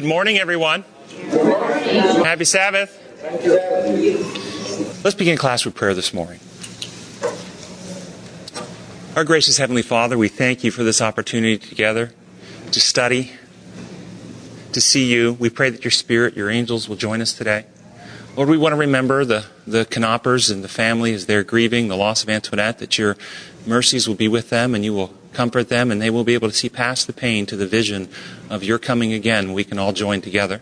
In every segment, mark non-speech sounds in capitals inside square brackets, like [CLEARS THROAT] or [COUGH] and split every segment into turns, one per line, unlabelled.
Good morning, everyone. Happy Sabbath. Let's begin class with prayer this morning. Our gracious Heavenly Father, we thank you for this opportunity together to study, to see you. We pray that your Spirit, your angels will join us today. Lord, we want to remember the, the Knoppers and the family as they're grieving the loss of Antoinette, that your mercies will be with them and you will comfort them and they will be able to see past the pain to the vision of your coming again. We can all join together.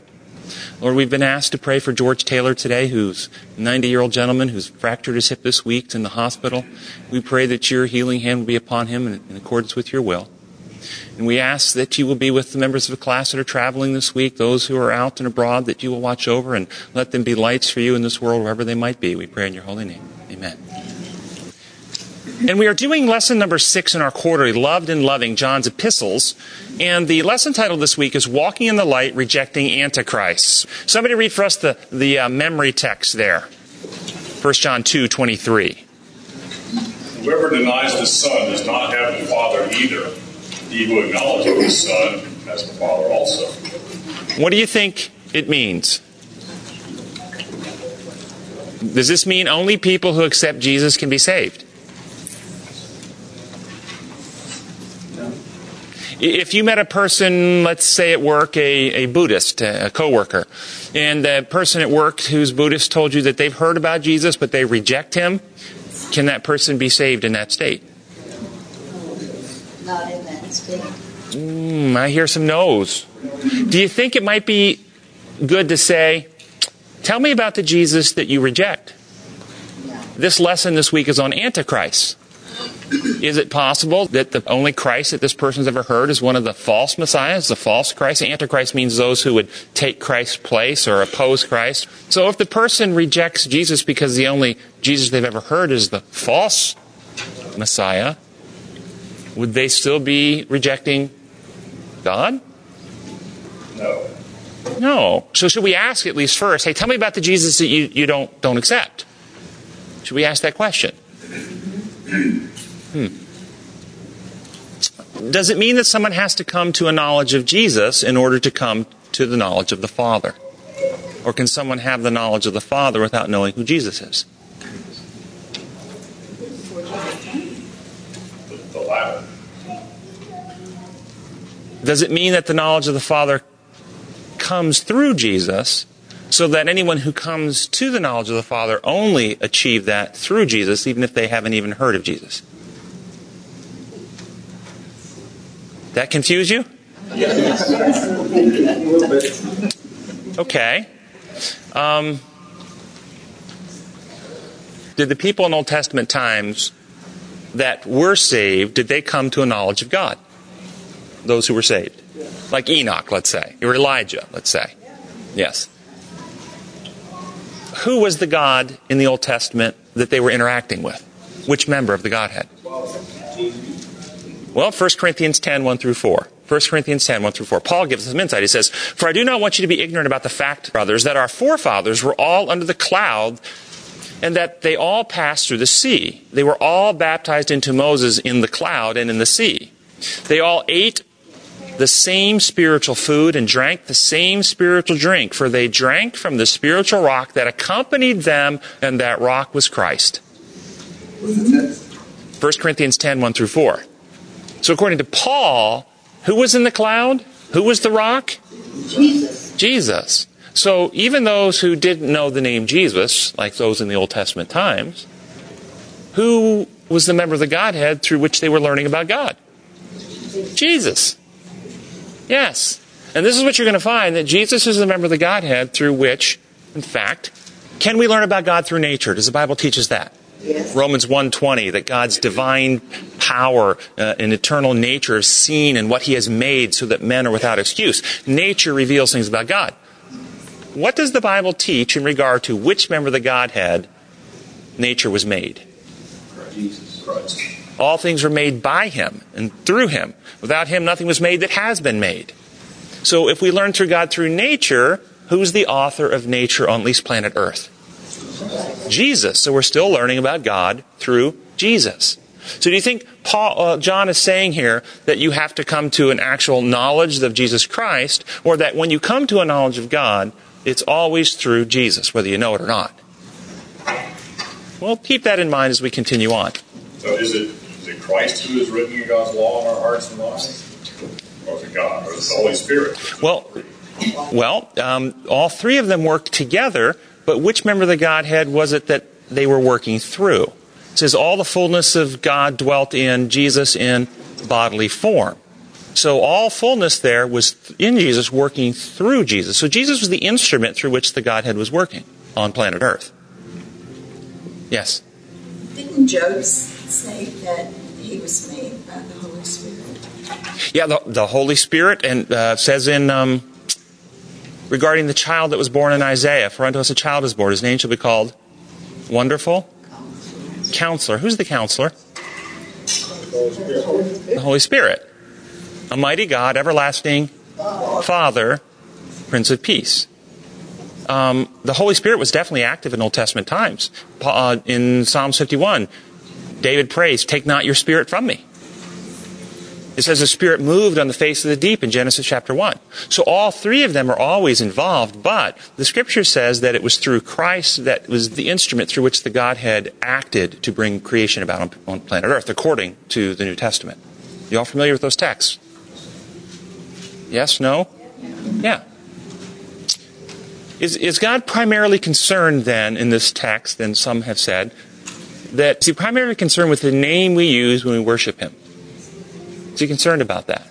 Lord, we've been asked to pray for George Taylor today, who's a 90 year old gentleman who's fractured his hip this week in the hospital. We pray that your healing hand will be upon him in, in accordance with your will. And we ask that you will be with the members of the class that are traveling this week, those who are out and abroad, that you will watch over and let them be lights for you in this world, wherever they might be. We pray in your holy name. Amen. And we are doing lesson number six in our quarterly, Loved and Loving John's Epistles. And the lesson title this week is Walking in the Light, Rejecting Antichrist. Somebody read for us the, the uh, memory text there. 1 John 2 23.
Whoever denies the Son does not have the Father either. He who acknowledges the Son has the Father also.
What do you think it means? Does this mean only people who accept Jesus can be saved? If you met a person, let's say at work, a, a Buddhist, a coworker, and the person at work who's Buddhist told you that they've heard about Jesus, but they reject him, can that person be saved in that state?
Not in that state.
Mm, I hear some no's. Do you think it might be good to say, tell me about the Jesus that you reject? This lesson this week is on Antichrist. Is it possible that the only Christ that this person's ever heard is one of the false messiahs, the false Christ? The Antichrist means those who would take Christ's place or oppose Christ. So if the person rejects Jesus because the only Jesus they've ever heard is the false Messiah, would they still be rejecting God?
No.
No. So should we ask at least first, hey, tell me about the Jesus that you, you don't, don't accept? Should we ask that question? [CLEARS THROAT] Hmm. Does it mean that someone has to come to a knowledge of Jesus in order to come to the knowledge of the Father? Or can someone have the knowledge of the Father without knowing who Jesus is?
The, the latter.
Does it mean that the knowledge of the Father comes through Jesus so that anyone who comes to the knowledge of the Father only achieve that through Jesus, even if they haven't even heard of Jesus? That confuse you? Okay. Um, did the people in Old Testament times that were saved, did they come to a knowledge of God? Those who were saved. Like Enoch, let's say, or Elijah, let's say. Yes. Who was the God in the Old Testament that they were interacting with? Which member of the Godhead? Well, 1 Corinthians 10, 1 through 4. 1 Corinthians 10, 1 through 4. Paul gives us some insight. He says, For I do not want you to be ignorant about the fact, brothers, that our forefathers were all under the cloud and that they all passed through the sea. They were all baptized into Moses in the cloud and in the sea. They all ate the same spiritual food and drank the same spiritual drink, for they drank from the spiritual rock that accompanied them, and that rock was Christ. What's the text? 1 Corinthians 10, 1 through 4. So according to Paul, who was in the cloud? Who was the rock?
Jesus.
Jesus. So even those who didn't know the name Jesus, like those in the Old Testament times, who was the member of the Godhead through which they were learning about God? Jesus. Yes. And this is what you're going to find that Jesus is the member of the Godhead through which, in fact, can we learn about God through nature? Does the Bible teach us that?
Yes.
Romans 1:20 that God's divine power uh, and eternal nature is seen in what he has made so that men are without excuse. Nature reveals things about God. What does the Bible teach in regard to which member of the Godhead nature was made?
Jesus Christ.
All things were made by him and through him. Without him, nothing was made that has been made. So if we learn through God through nature, who's the author of nature on at least planet Earth? Jesus. So we're still learning about God through Jesus. So do you think Paul, uh, John is saying here that you have to come to an actual knowledge of Jesus Christ, or that when you come to a knowledge of God, it's always through Jesus, whether you know it or not? Well, keep that in mind as we continue on.
So is it, is it Christ who is written in God's law in our hearts and minds? Or is it God? Or is it the Holy Spirit?
Well, well, um, all three of them work together, but which member of the Godhead was it that they were working through? It says all the fullness of God dwelt in Jesus in bodily form. So all fullness there was in Jesus working through Jesus. So Jesus was the instrument through which the Godhead was working on planet Earth. Yes?
Didn't Job say that he was made by the Holy Spirit?
Yeah, the, the Holy Spirit and uh, says in um, regarding the child that was born in Isaiah, for unto us a child is born, his name shall be called Wonderful Counselor. Who's the counselor? The Holy Spirit. A mighty God, everlasting Father, Prince of Peace. Um, the Holy Spirit was definitely active in Old Testament times. Uh, in Psalms 51, David prays, Take not your spirit from me. It says the Spirit moved on the face of the deep in Genesis chapter 1. So all three of them are always involved, but the Scripture says that it was through Christ that was the instrument through which the Godhead acted to bring creation about on, planet Earth, according to the New Testament. You all familiar with those texts? Yes? No? Yeah. Is, is God primarily concerned then in this text, and some have said, that is he primarily concerned with the name we use when we worship him? Is he concerned about that?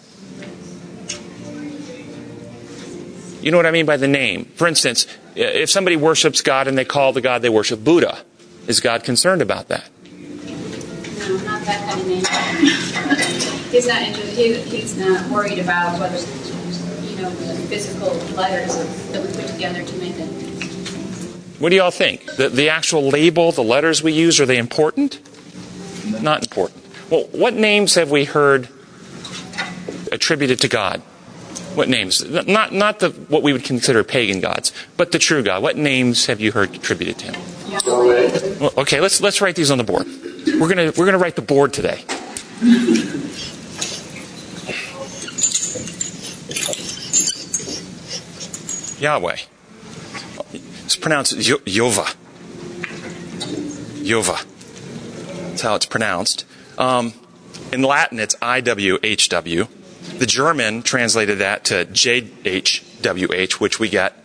You know what I mean by the name? For instance, if somebody worships God and they call the God they worship Buddha, is God concerned about that?
No, not that kind of name. he's not interested. He, he's not worried about whether you know the physical letters that we put together to make it.
What do y'all think? The, the actual label, the letters we use, are they important? Not important. Well, what names have we heard attributed to God? What names? Not not the what we would consider pagan gods, but the true God. What names have you heard attributed to him? Well, okay, let's let's write these on the board. We're gonna we're gonna write the board today. Yahweh. It's pronounced Yo- Yova. Yova. That's how it's pronounced. Um, in Latin, it's IWHW. The German translated that to JHWH, which we get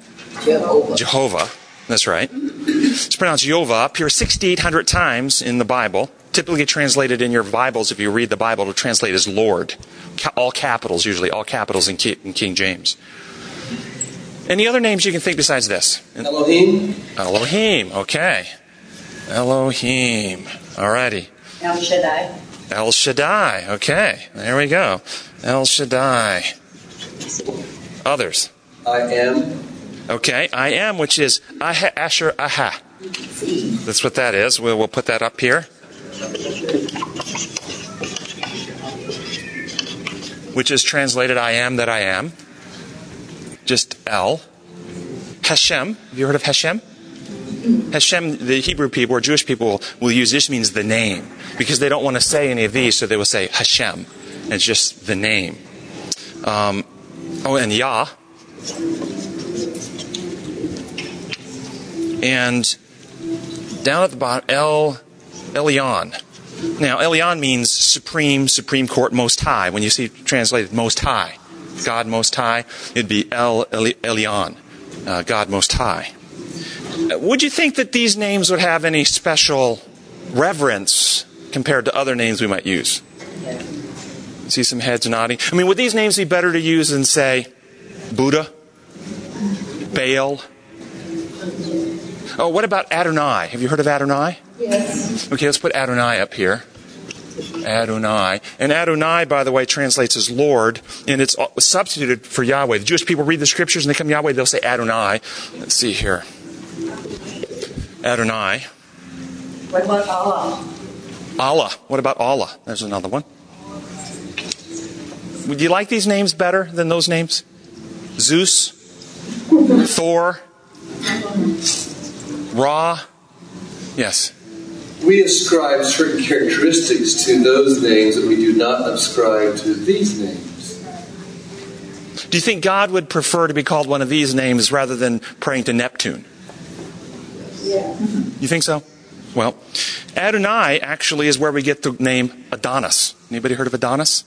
Jehovah.
Jehovah. That's right. It's pronounced Yova. Appears 6,800 times in the Bible. Typically translated in your Bibles, if you read the Bible, to translate as Lord. All capitals, usually. All capitals in, in King James. Any other names you can think besides this?
Elohim,
Elohim. Okay. Elohim. Alrighty.
El Shaddai.
El Shaddai. Okay. There we go. El Shaddai. Others.
I am,
Okay. I am, which is Aha, Asher, Aha. That's what that is. We'll, we'll put that up here. Which is translated I am that I am. Just El. Hashem. Have you heard of Hashem? Hashem, the Hebrew people or Jewish people will use this means the name because they don't want to say any of these, so they will say Hashem. And it's just the name. Um, oh, and Yah. And down at the bottom, El Elyon. Now, Elyon means supreme, supreme court, most high. When you see translated most high, God most high, it'd be El Elyon, uh, God most high. Would you think that these names would have any special reverence compared to other names we might use? See some heads nodding. I mean, would these names be better to use than, say, Buddha? Baal? Oh, what about Adonai? Have you heard of Adonai?
Yes.
Okay, let's put Adonai up here. Adonai. And Adonai, by the way, translates as Lord, and it's substituted for Yahweh. The Jewish people read the scriptures and they come Yahweh, they'll say Adonai. Let's see here. Adonai.
What about Allah?
Allah. What about Allah? There's another one. Would you like these names better than those names? Zeus, [LAUGHS] Thor, Ra. Yes.
we ascribe certain characteristics to those names that we do not ascribe to these names.
Do you think God would prefer to be called one of these names rather than praying to Neptune?
Yeah.
You think so? Well, Adonai actually is where we get the name Adonis. Anybody heard of Adonis?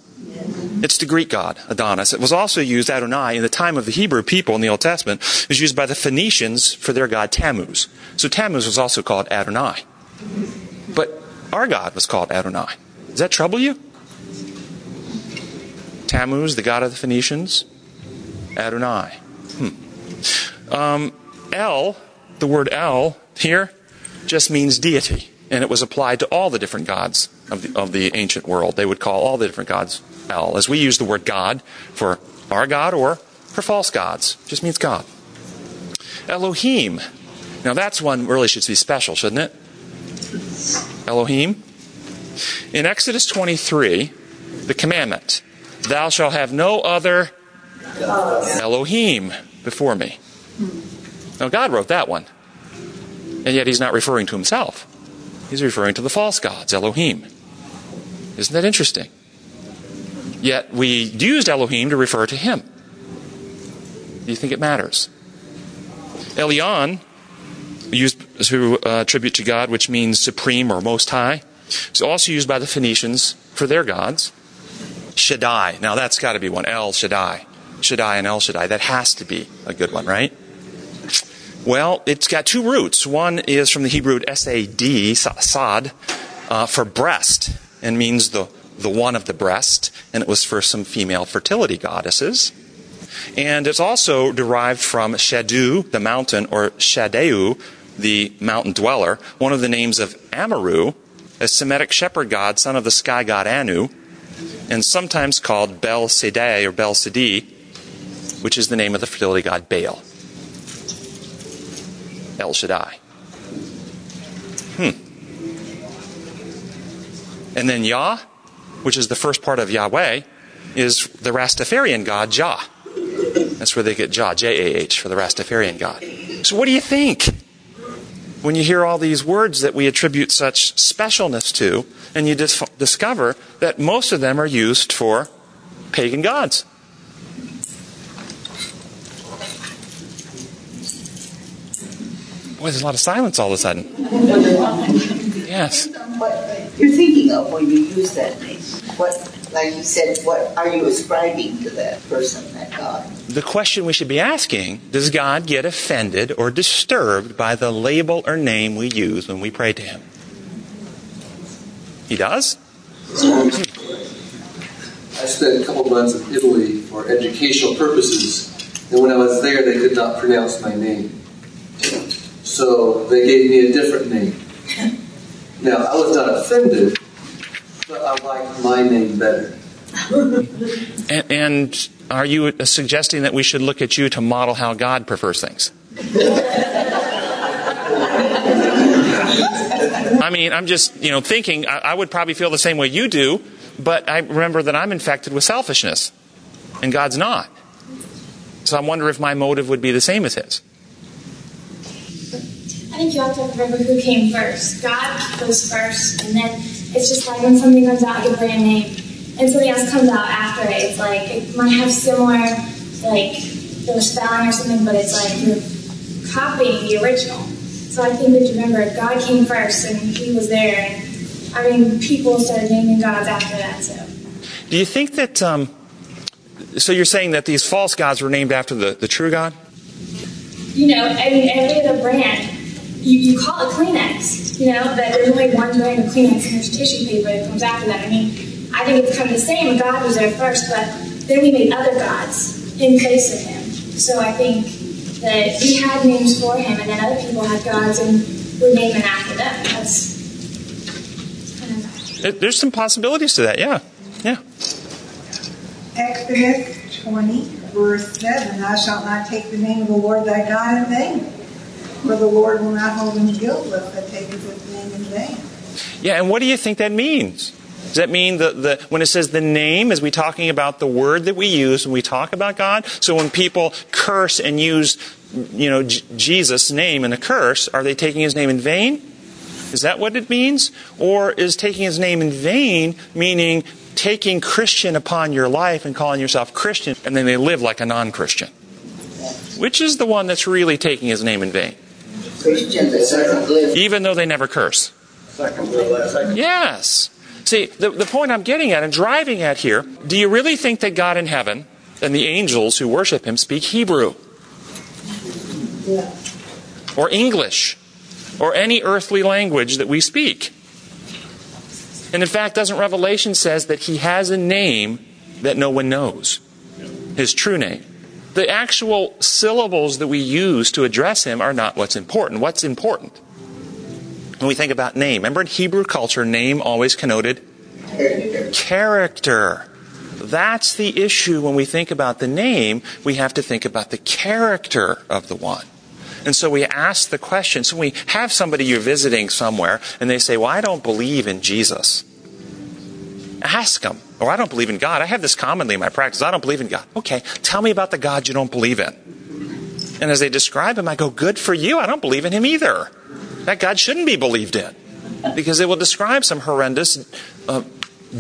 It's the Greek god, Adonis. It was also used, Adonai, in the time of the Hebrew people in the Old Testament. It was used by the Phoenicians for their god Tammuz. So Tammuz was also called Adonai. But our God was called Adonai. Does that trouble you? Tammuz, the god of the Phoenicians, Adonai. Hmm. Um, El, the word El here, just means deity, and it was applied to all the different gods of the, of the ancient world. They would call all the different gods El, as we use the word God for our God or for false gods. It just means God. Elohim. Now that's one really should be special, shouldn't it? Elohim. In Exodus 23, the commandment, Thou shalt have no other Elohim before me. Now, God wrote that one. And yet he's not referring to himself. He's referring to the false gods, Elohim. Isn't that interesting? Yet we used Elohim to refer to him. Do you think it matters? Elyon, used to uh, attribute to God, which means supreme or most high, is also used by the Phoenicians for their gods. Shaddai. Now that's got to be one. El Shaddai. Shaddai and El Shaddai. That has to be a good one, right? Well, it's got two roots. One is from the Hebrew sad, sad, uh, for breast, and means the, the one of the breast, and it was for some female fertility goddesses. And it's also derived from Shadu, the mountain, or Shadeu, the mountain dweller, one of the names of Amurru, a Semitic shepherd god, son of the sky god Anu, and sometimes called Bel Sedai or Bel Sidi, which is the name of the fertility god Baal. El Shaddai. Hmm. And then Yah, which is the first part of Yahweh, is the Rastafarian god Jah. That's where they get Jah, J A H, for the Rastafarian god. So, what do you think when you hear all these words that we attribute such specialness to, and you dis- discover that most of them are used for pagan gods? Boy, there's a lot of silence all of a sudden. Yes.
What you're thinking of when you use that name? What, like you said, what are you ascribing to that person, that God?
The question we should be asking does God get offended or disturbed by the label or name we use when we pray to Him? He does?
I spent a couple months in Italy for educational purposes, and when I was there, they could not pronounce my name. So they gave me a different name. Now, I was not offended, but I liked my name better.
And, and are you suggesting that we should look at you to model how God prefers things? I mean, I'm just, you know, thinking I, I would probably feel the same way you do, but I remember that I'm infected with selfishness, and God's not. So I wonder if my motive would be the same as His.
I think you have to remember who came first. God goes first, and then it's just like when something comes out, you put a name, and something else comes out after it. It's like it might have similar, like the spelling or something, but it's like you're copying the original. So I think that you remember God came first, and He was there. And I mean, people started naming gods after that. So
Do you think that? Um, so you're saying that these false gods were named after the, the true God?
you know, I mean, every other brand, you, you call it Kleenex. You know, that there's only one brand of Kleenex and there's tissue paper that comes after that. I mean, I think it's kind of the same. God was there first, but then we made other gods in place of Him. So I think that we had names for Him, and then other people had gods, and we're naming after them. That's kind of.
There's some possibilities to that, yeah. Yeah.
Exodus 20, verse 7 Thou shalt not take the name of the Lord thy God in vain, for the Lord will not hold him guiltless that taketh his name in vain.
Yeah, and what do you think that means? Does that mean that the, when it says the name, is we talking about the word that we use when we talk about God? So when people curse and use, you know, J- Jesus' name in a curse, are they taking his name in vain? Is that what it means? Or is taking his name in vain meaning taking Christian upon your life and calling yourself Christian and then they live like a non Christian? Which is the one that's really taking his name in vain? Even though they never curse. Yes. See, the, the point I'm getting at and driving at here do you really think that God in heaven and the angels who worship him speak Hebrew? Or English? Or any earthly language that we speak? And in fact, doesn't Revelation says that he has a name that no one knows? His true name. The actual syllables that we use to address him are not what's important. What's important? When we think about name, remember in Hebrew culture, name always connoted character. That's the issue when we think about the name. We have to think about the character of the one. And so we ask the question. So we have somebody you're visiting somewhere and they say, Well, I don't believe in Jesus. Ask them. Or I don't believe in God. I have this commonly in my practice. I don't believe in God. Okay, tell me about the God you don't believe in. And as they describe him, I go, Good for you. I don't believe in him either. That God shouldn't be believed in. Because it will describe some horrendous uh,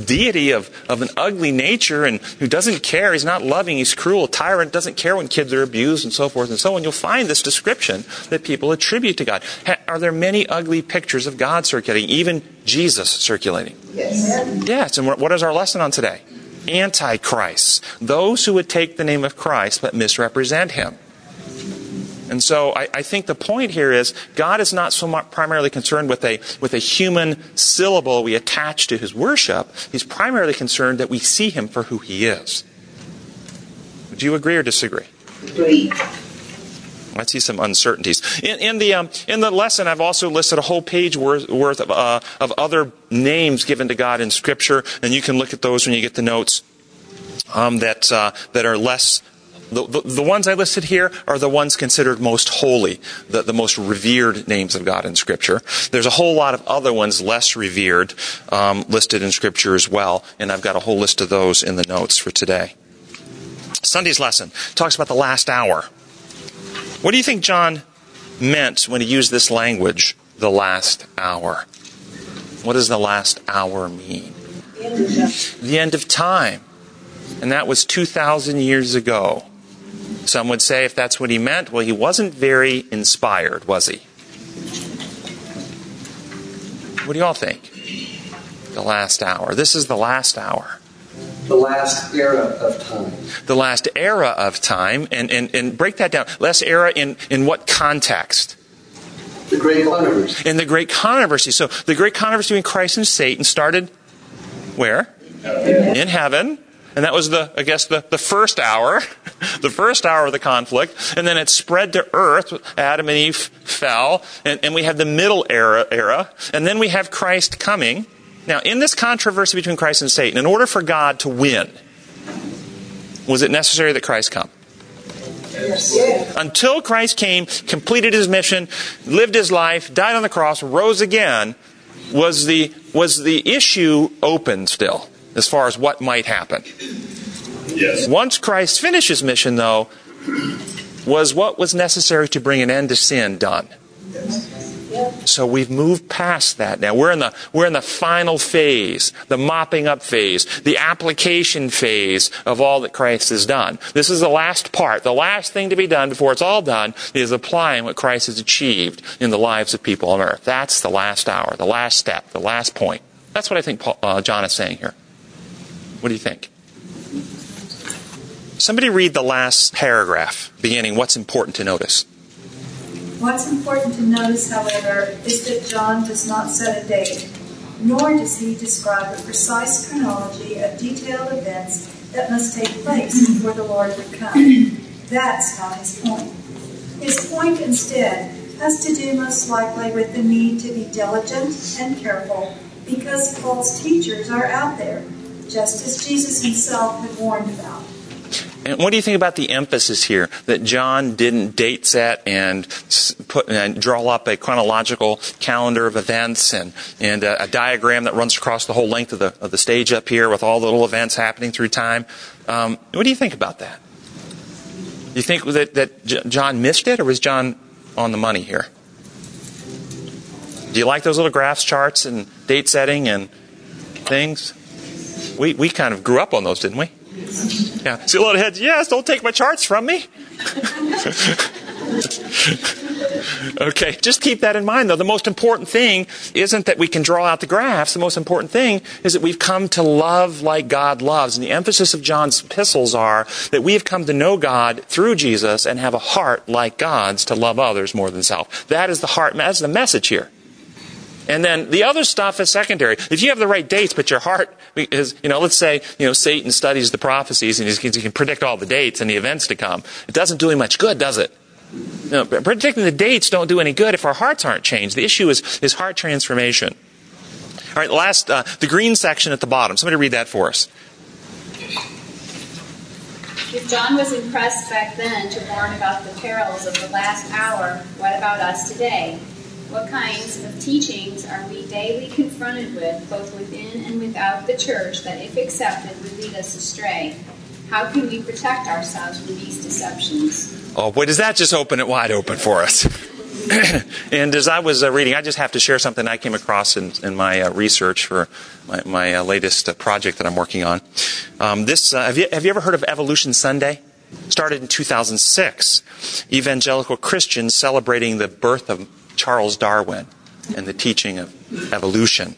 deity of, of an ugly nature and who doesn't care. He's not loving. He's cruel. Tyrant doesn't care when kids are abused and so forth and so on. You'll find this description that people attribute to God. Ha- are there many ugly pictures of God circulating? Even Jesus circulating?
Yes.
Yes. And what is our lesson on today? Antichrists. Those who would take the name of Christ but misrepresent him. And so I, I, think the point here is God is not so much primarily concerned with a, with a human syllable we attach to his worship. He's primarily concerned that we see him for who he is. Would you agree or disagree?
Agree.
I see some uncertainties. In, in the, um, in the lesson, I've also listed a whole page worth, worth of, uh, of other names given to God in Scripture, and you can look at those when you get the notes um, that, uh, that are less the, the, the, ones I listed here are the ones considered most holy, the, the, most revered names of God in Scripture. There's a whole lot of other ones less revered um, listed in Scripture as well, and I've got a whole list of those in the notes for today. Sunday's lesson talks about the last hour. What do you think John meant when he used this language, the last hour? What does the last hour mean? The end of time. And that was 2,000 years ago. Some would say if that's what he meant, well, he wasn't very inspired, was he? What do y'all think? The last hour. This is the last hour.
The last era of time.
The last era of time. And, and, and break that down. Last era in, in what context?
The great controversy.
In the great controversy. So the great controversy between Christ and Satan started where?
Heaven.
In heaven. And that was the, I guess, the, the first hour, [LAUGHS] the first hour of the conflict. And then it spread to earth. Adam and Eve fell. And, and we have the middle era, era. And then we have Christ coming. Now, in this controversy between Christ and Satan, in order for God to win, was it necessary that Christ come?
Yes.
Until Christ came, completed his mission, lived his life, died on the cross, rose again, was the, was the issue open still? As far as what might happen.
Yes.
Once Christ finished his mission, though, was what was necessary to bring an end to sin done. So we've moved past that now. We're in the we're in the final phase, the mopping up phase, the application phase of all that Christ has done. This is the last part. The last thing to be done before it's all done is applying what Christ has achieved in the lives of people on earth. That's the last hour, the last step, the last point. That's what I think Paul, uh, John is saying here. What do you think? Somebody read the last paragraph, beginning what's important to notice.
What's important to notice, however, is that John does not set a date, nor does he describe a precise chronology of detailed events that must take place before the Lord would come. That's not his point. His point instead has to do most likely with the need to be diligent and careful because false teachers are out there just as Jesus himself had warned about.
And what do you think about the emphasis here that John didn't date set and put and draw up a chronological calendar of events and and a, a diagram that runs across the whole length of the of the stage up here with all the little events happening through time? Um, what do you think about that? Do you think that that John missed it, or was John on the money here? Do you like those little graphs, charts, and date setting and things? We, we kind of grew up on those, didn't we? Yeah. See a lot of heads, yes, don't take my charts from me. [LAUGHS] okay, just keep that in mind though. The most important thing isn't that we can draw out the graphs. The most important thing is that we've come to love like God loves. And the emphasis of John's epistles are that we have come to know God through Jesus and have a heart like God's to love others more than self. That is the heart, that's the message here. And then the other stuff is secondary. If you have the right dates, but your heart is, you know, let's say, you know, Satan studies the prophecies and he can predict all the dates and the events to come. It doesn't do him much good, does it? Know, predicting the dates don't do any good if our hearts aren't changed. The issue is, is heart transformation. All right, last, uh, the green section at the bottom. Somebody read that for us.
If John was impressed back then to warn about the perils of the last hour, what about us today? What kinds of teachings are we daily confronted with, both within and without the church, that, if accepted, would lead us astray? How can we protect ourselves from these deceptions?
Oh, boy, does that just open it wide open for us? [CLEARS THROAT] and as I was uh, reading, I just have to share something I came across in, in my uh, research for my, my uh, latest uh, project that I'm working on. Um, this uh, have you, have you ever heard of Evolution Sunday? Started in 2006. Evangelical Christians celebrating the birth of Charles Darwin and the teaching of evolution.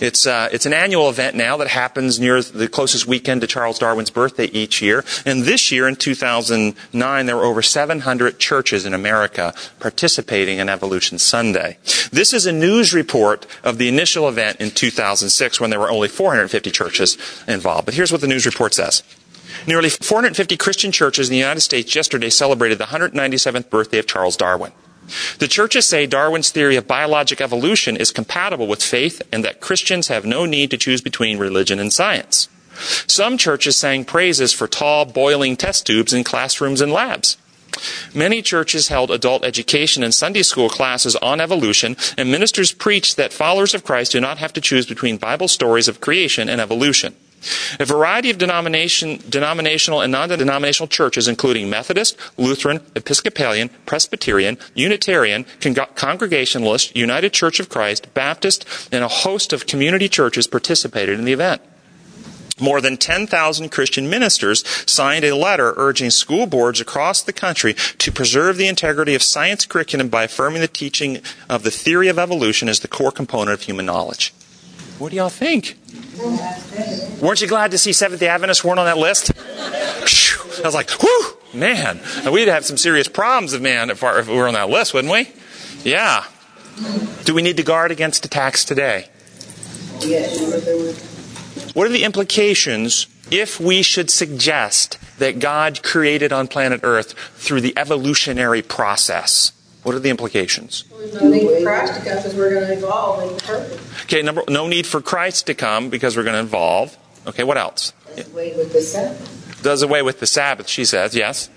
It's, uh, it's an annual event now that happens near the closest weekend to Charles Darwin's birthday each year. And this year, in 2009, there were over 700 churches in America participating in Evolution Sunday. This is a news report of the initial event in 2006 when there were only 450 churches involved. But here's what the news report says. Nearly 450 Christian churches in the United States yesterday celebrated the 197th birthday of Charles Darwin. The churches say Darwin's theory of biologic evolution is compatible with faith and that Christians have no need to choose between religion and science. Some churches sang praises for tall, boiling test tubes in classrooms and labs. Many churches held adult education and Sunday school classes on evolution, and ministers preached that followers of Christ do not have to choose between Bible stories of creation and evolution. A variety of denomination, denominational and non-denominational churches, including Methodist, Lutheran, Episcopalian, Presbyterian, Unitarian, Con- Congregationalist, United Church of Christ, Baptist, and a host of community churches participated in the event. More than 10,000 Christian ministers signed a letter urging school boards across the country to preserve the integrity of science curriculum by affirming the teaching of the theory of evolution as the core component of human knowledge. What do y'all think? Weren't you glad to see Seventh day Adventists weren't on that list? I was like, whew, man, we'd have some serious problems if, man, if, we were on that list, wouldn't we? Yeah. Do we need to guard against attacks today? What are the implications if we should suggest that God created on planet Earth through the evolutionary process? What are the implications?
No need for Christ to come because we're going to evolve into purpose.
Okay, number, no need for Christ to come because we're going to evolve. Okay, what else?
Does away with the Sabbath.
Does away with the Sabbath, she says, yes.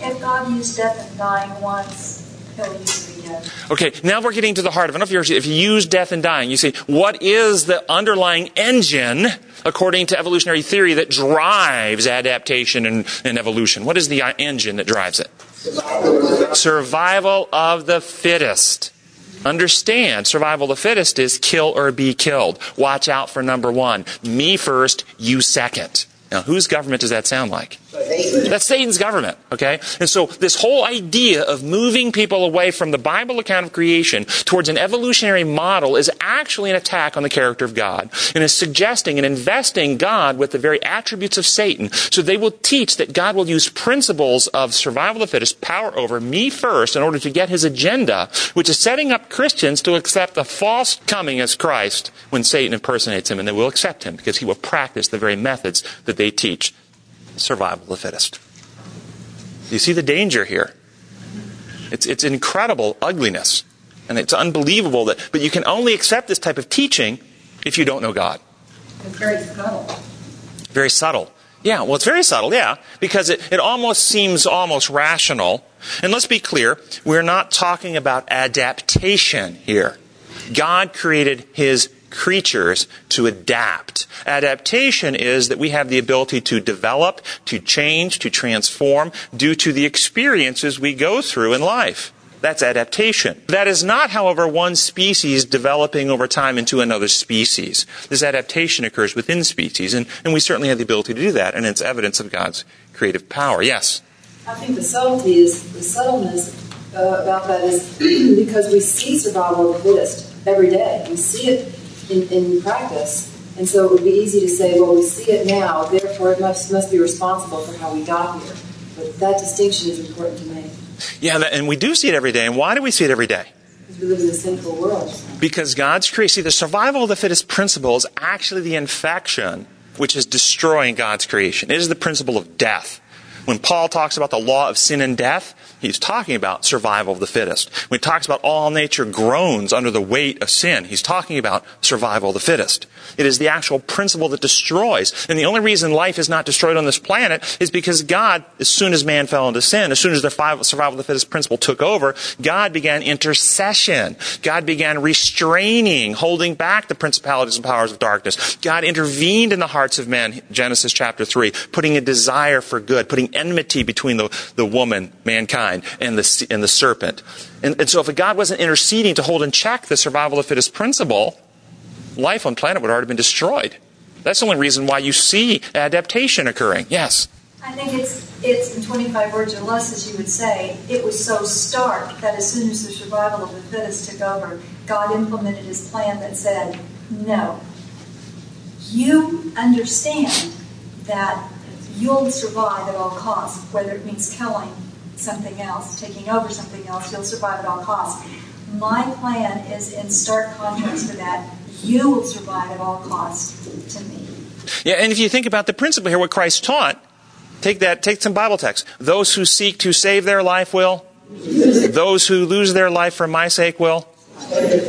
If God used death and dying once, he'll use it again.
Okay, now we're getting to the heart of it. I don't know if, if you use death and dying, you see, what is the underlying engine, according to evolutionary theory, that drives adaptation and, and evolution? What is the uh, engine that drives it? Survival of the fittest. Understand, survival of the fittest is kill or be killed. Watch out for number one. Me first, you second. Now, whose government does that sound like? That's Satan's government, okay? And so this whole idea of moving people away from the Bible account of creation towards an evolutionary model is actually an attack on the character of God and is suggesting and investing God with the very attributes of Satan. So they will teach that God will use principles of survival of the fittest, power over me first in order to get his agenda, which is setting up Christians to accept the false coming as Christ when Satan impersonates him and they will accept him because he will practice the very methods that they teach survival of the fittest. You see the danger here. It's, it's incredible ugliness. And it's unbelievable that, but you can only accept this type of teaching if you don't know God.
It's very subtle.
Very subtle. Yeah, well, it's very subtle, yeah, because it, it almost seems almost rational. And let's be clear, we're not talking about adaptation here. God created His creatures to adapt. Adaptation is that we have the ability to develop, to change, to transform due to the experiences we go through in life. That's adaptation. That is not, however, one species developing over time into another species. This adaptation occurs within species, and, and we certainly have the ability to do that, and it's evidence of God's creative power. Yes?
I think the subtlety is, the subtleness uh, about that is [CLEARS THROAT] because we see survival of the fittest every day. We see it in, in practice. And so it would be easy to say, well, we see it now, therefore it must, must be responsible for how we got here. But that distinction is important to make.
Yeah, and we do see it every day. And why do we see it every day?
Because we live in a sinful world.
Because God's creation, see, the survival of the fittest principle is actually the infection which is destroying God's creation. It is the principle of death. When Paul talks about the law of sin and death, he's talking about survival of the fittest. When he talks about all nature groans under the weight of sin, he's talking about survival of the fittest. It is the actual principle that destroys. And the only reason life is not destroyed on this planet is because God, as soon as man fell into sin, as soon as the survival of the fittest principle took over, God began intercession. God began restraining, holding back the principalities and powers of darkness. God intervened in the hearts of men, Genesis chapter 3, putting a desire for good, putting enmity between the, the woman, mankind, and the, and the serpent. And, and so if God wasn't interceding to hold in check the survival of the fittest principle, life on planet would have already been destroyed. That's the only reason why you see adaptation occurring. Yes?
I think it's it's in 25 words or less, as you would say, it was so stark that as soon as the survival of the fittest took over, God implemented his plan that said, no, you understand that you'll survive at all costs, whether it means killing something else, taking over something else, you'll survive at all costs. My plan is in stark contrast to that. You will survive at all costs to me.
Yeah, and if you think about the principle here, what Christ taught, take that, take some Bible text. Those who seek to save their life will. Those who lose their life for my sake will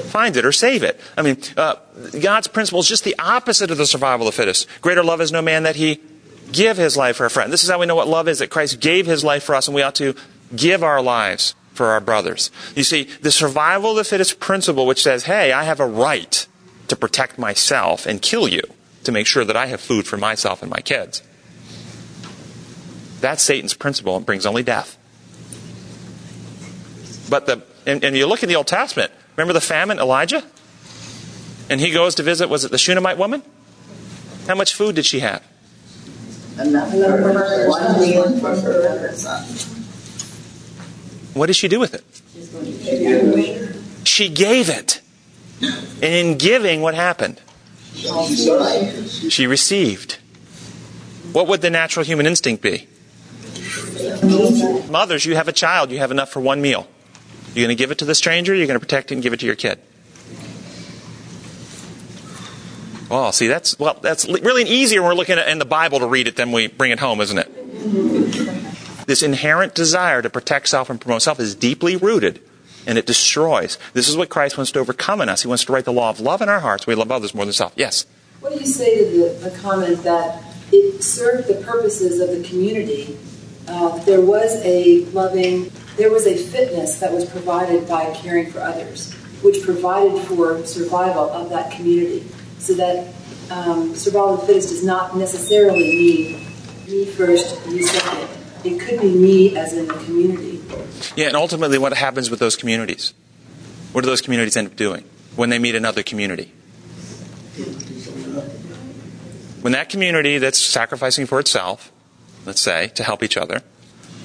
find it or save it. I mean, uh, God's principle is just the opposite of the survival of the fittest. Greater love is no man that he give his life for a friend. This is how we know what love is, that Christ gave his life for us, and we ought to give our lives for our brothers. You see, the survival of the fittest principle, which says, hey, I have a right to protect myself and kill you to make sure that I have food for myself and my kids. That's Satan's principle It brings only death. But the, and, and you look in the Old Testament, remember the famine, Elijah? And he goes to visit, was it the Shunammite woman? How much food did she have?
Enough for one meal for her son.
What did she do with it? She gave it. And in giving, what happened? She received. What would the natural human instinct be? Mothers, you have a child, you have enough for one meal. You're going to give it to the stranger, you're going to protect it and give it to your kid. Oh, see, that's well, that's really easier when we're looking at in the Bible to read it than we bring it home, isn't it? This inherent desire to protect self and promote self is deeply rooted, and it destroys. This is what Christ wants to overcome in us. He wants to write the law of love in our hearts. We love others more than self. Yes.
What do you say to the, the comment that it served the purposes of the community? Uh, there was a loving, there was a fitness that was provided by caring for others, which provided for survival of that community so that um, survival of the fittest does not necessarily mean me first, you second. It could be me as in the community.
Yeah, and ultimately, what happens with those communities? What do those communities end up doing when they meet another community? When that community that's sacrificing for itself, let's say, to help each other,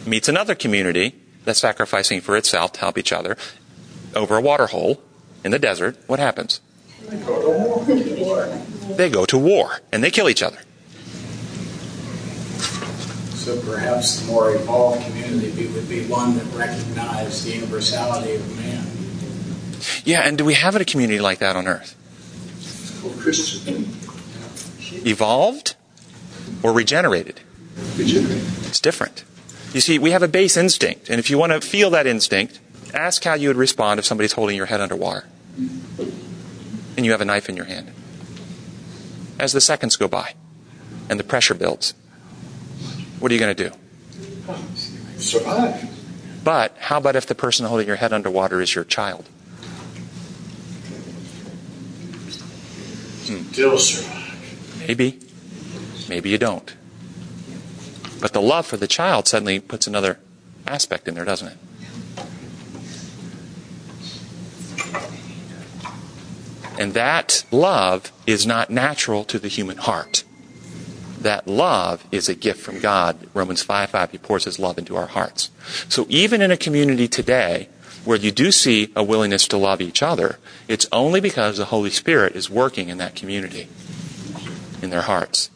meets another community that's sacrificing for itself to help each other over a water hole in the desert, what happens? They go to war and they kill each other.
So perhaps the more evolved community would be one that recognized the universality of man.
Yeah, and do we have a community like that on earth?
Well, Christian.
Evolved or regenerated?
Regenerated.
It's different. You see, we have a base instinct, and if you want to feel that instinct, ask how you would respond if somebody's holding your head underwater and you have a knife in your hand. As the seconds go by and the pressure builds, what are you going to do?
Survive.
But how about if the person holding your head underwater is your child? Hmm.
Still survive.
Maybe. Maybe you don't. But the love for the child suddenly puts another aspect in there, doesn't it? And that love is not natural to the human heart. That love is a gift from God. Romans 5 5, He pours His love into our hearts. So even in a community today where you do see a willingness to love each other, it's only because the Holy Spirit is working in that community, in their hearts.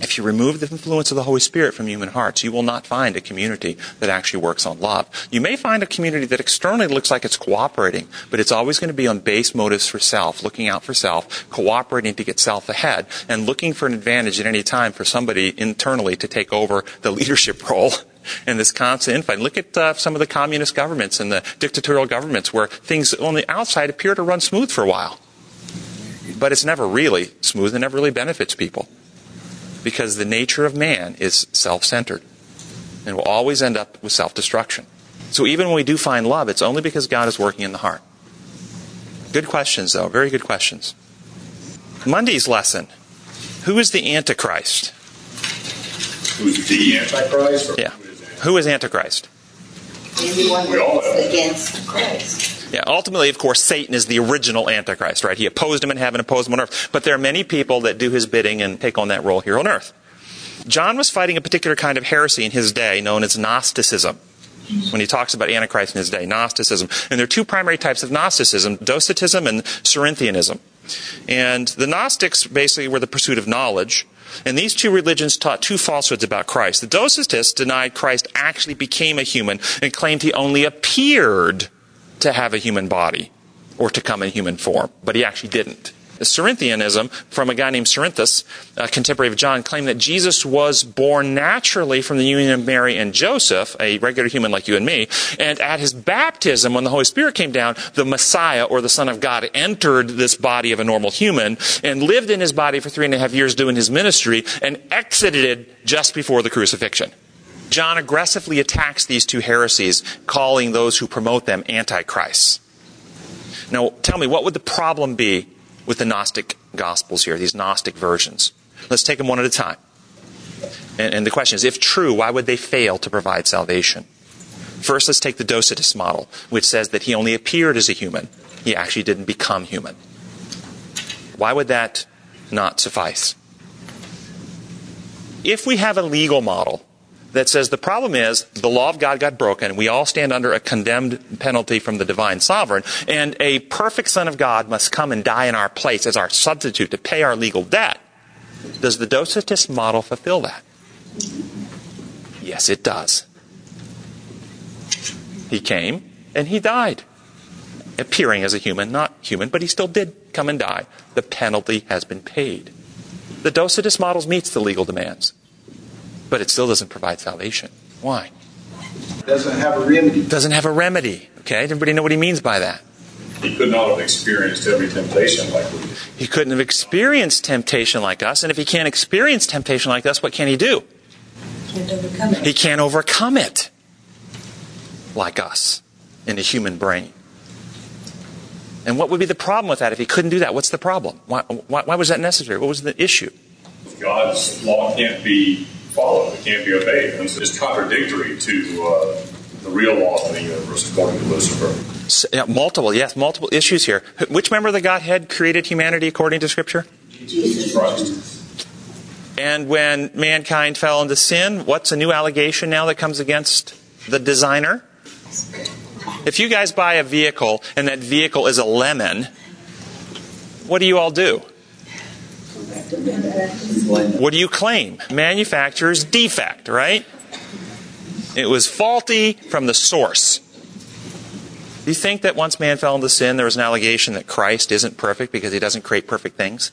If you remove the influence of the Holy Spirit from human hearts, you will not find a community that actually works on love. You may find a community that externally looks like it's cooperating, but it's always going to be on base motives for self, looking out for self, cooperating to get self ahead, and looking for an advantage at any time for somebody internally to take over the [LAUGHS] leadership role in this constant infight. Look at uh, some of the communist governments and the dictatorial governments where things on the outside appear to run smooth for a while. But it's never really smooth and never really benefits people because the nature of man is self centered and will always end up with self destruction. So even when we do find love, it's only because God is working in the heart. Good questions, though. Very good questions. Monday's lesson Who is the Antichrist?
Who's the Antichrist?
Yeah. Who is Antichrist?
Anyone that's against Christ.
Yeah, ultimately, of course, Satan is the original Antichrist, right? He opposed him in heaven, opposed him on earth. But there are many people that do his bidding and take on that role here on earth. John was fighting a particular kind of heresy in his day known as Gnosticism. When he talks about Antichrist in his day, Gnosticism. And there are two primary types of Gnosticism Docetism and Cerinthianism. And the Gnostics basically were the pursuit of knowledge. And these two religions taught two falsehoods about Christ. The Docetists denied Christ actually became a human and claimed he only appeared to have a human body or to come in human form, but he actually didn't. Cerinthianism, from a guy named Cerinthus, a contemporary of John, claimed that Jesus was born naturally from the union of Mary and Joseph, a regular human like you and me, and at his baptism, when the Holy Spirit came down, the Messiah or the Son of God entered this body of a normal human and lived in his body for three and a half years doing his ministry and exited just before the crucifixion. John aggressively attacks these two heresies, calling those who promote them antichrists. Now, tell me, what would the problem be with the Gnostic Gospels here, these Gnostic versions? Let's take them one at a time. And, and the question is if true, why would they fail to provide salvation? First, let's take the Docetist model, which says that he only appeared as a human, he actually didn't become human. Why would that not suffice? If we have a legal model that says the problem is the law of God got broken. We all stand under a condemned penalty from the divine sovereign, and a perfect Son of God must come and die in our place as our substitute to pay our legal debt. Does the Docetist model fulfill that? Yes, it does. He came and he died, appearing as a human, not human, but he still did come and die. The penalty has been paid. The Docetist model meets the legal demands but it still doesn't provide salvation. Why?
Doesn't have a remedy.
Doesn't have a remedy. Okay, everybody know what he means by that?
He could not have experienced every temptation like we did.
He couldn't have experienced temptation like us, and if he can't experience temptation like us, what can he do?
Can't overcome it.
He can't overcome it like us in the human brain. And what would be the problem with that if he couldn't do that? What's the problem? Why, why, why was that necessary? What was the issue?
God's law can't be followed. It can't be obeyed. And so it's contradictory to uh, the real law of the universe, according to Lucifer.
So, yeah, multiple, yes, multiple issues here. Which member of the Godhead created humanity according to Scripture?
Jesus Christ.
And when mankind fell into sin, what's a new allegation now that comes against the designer? If you guys buy a vehicle and that vehicle is a lemon, what do you all do? What do you claim? Manufacturer's defect, right? It was faulty from the source. Do you think that once man fell into sin, there was an allegation that Christ isn't perfect because he doesn't create perfect things?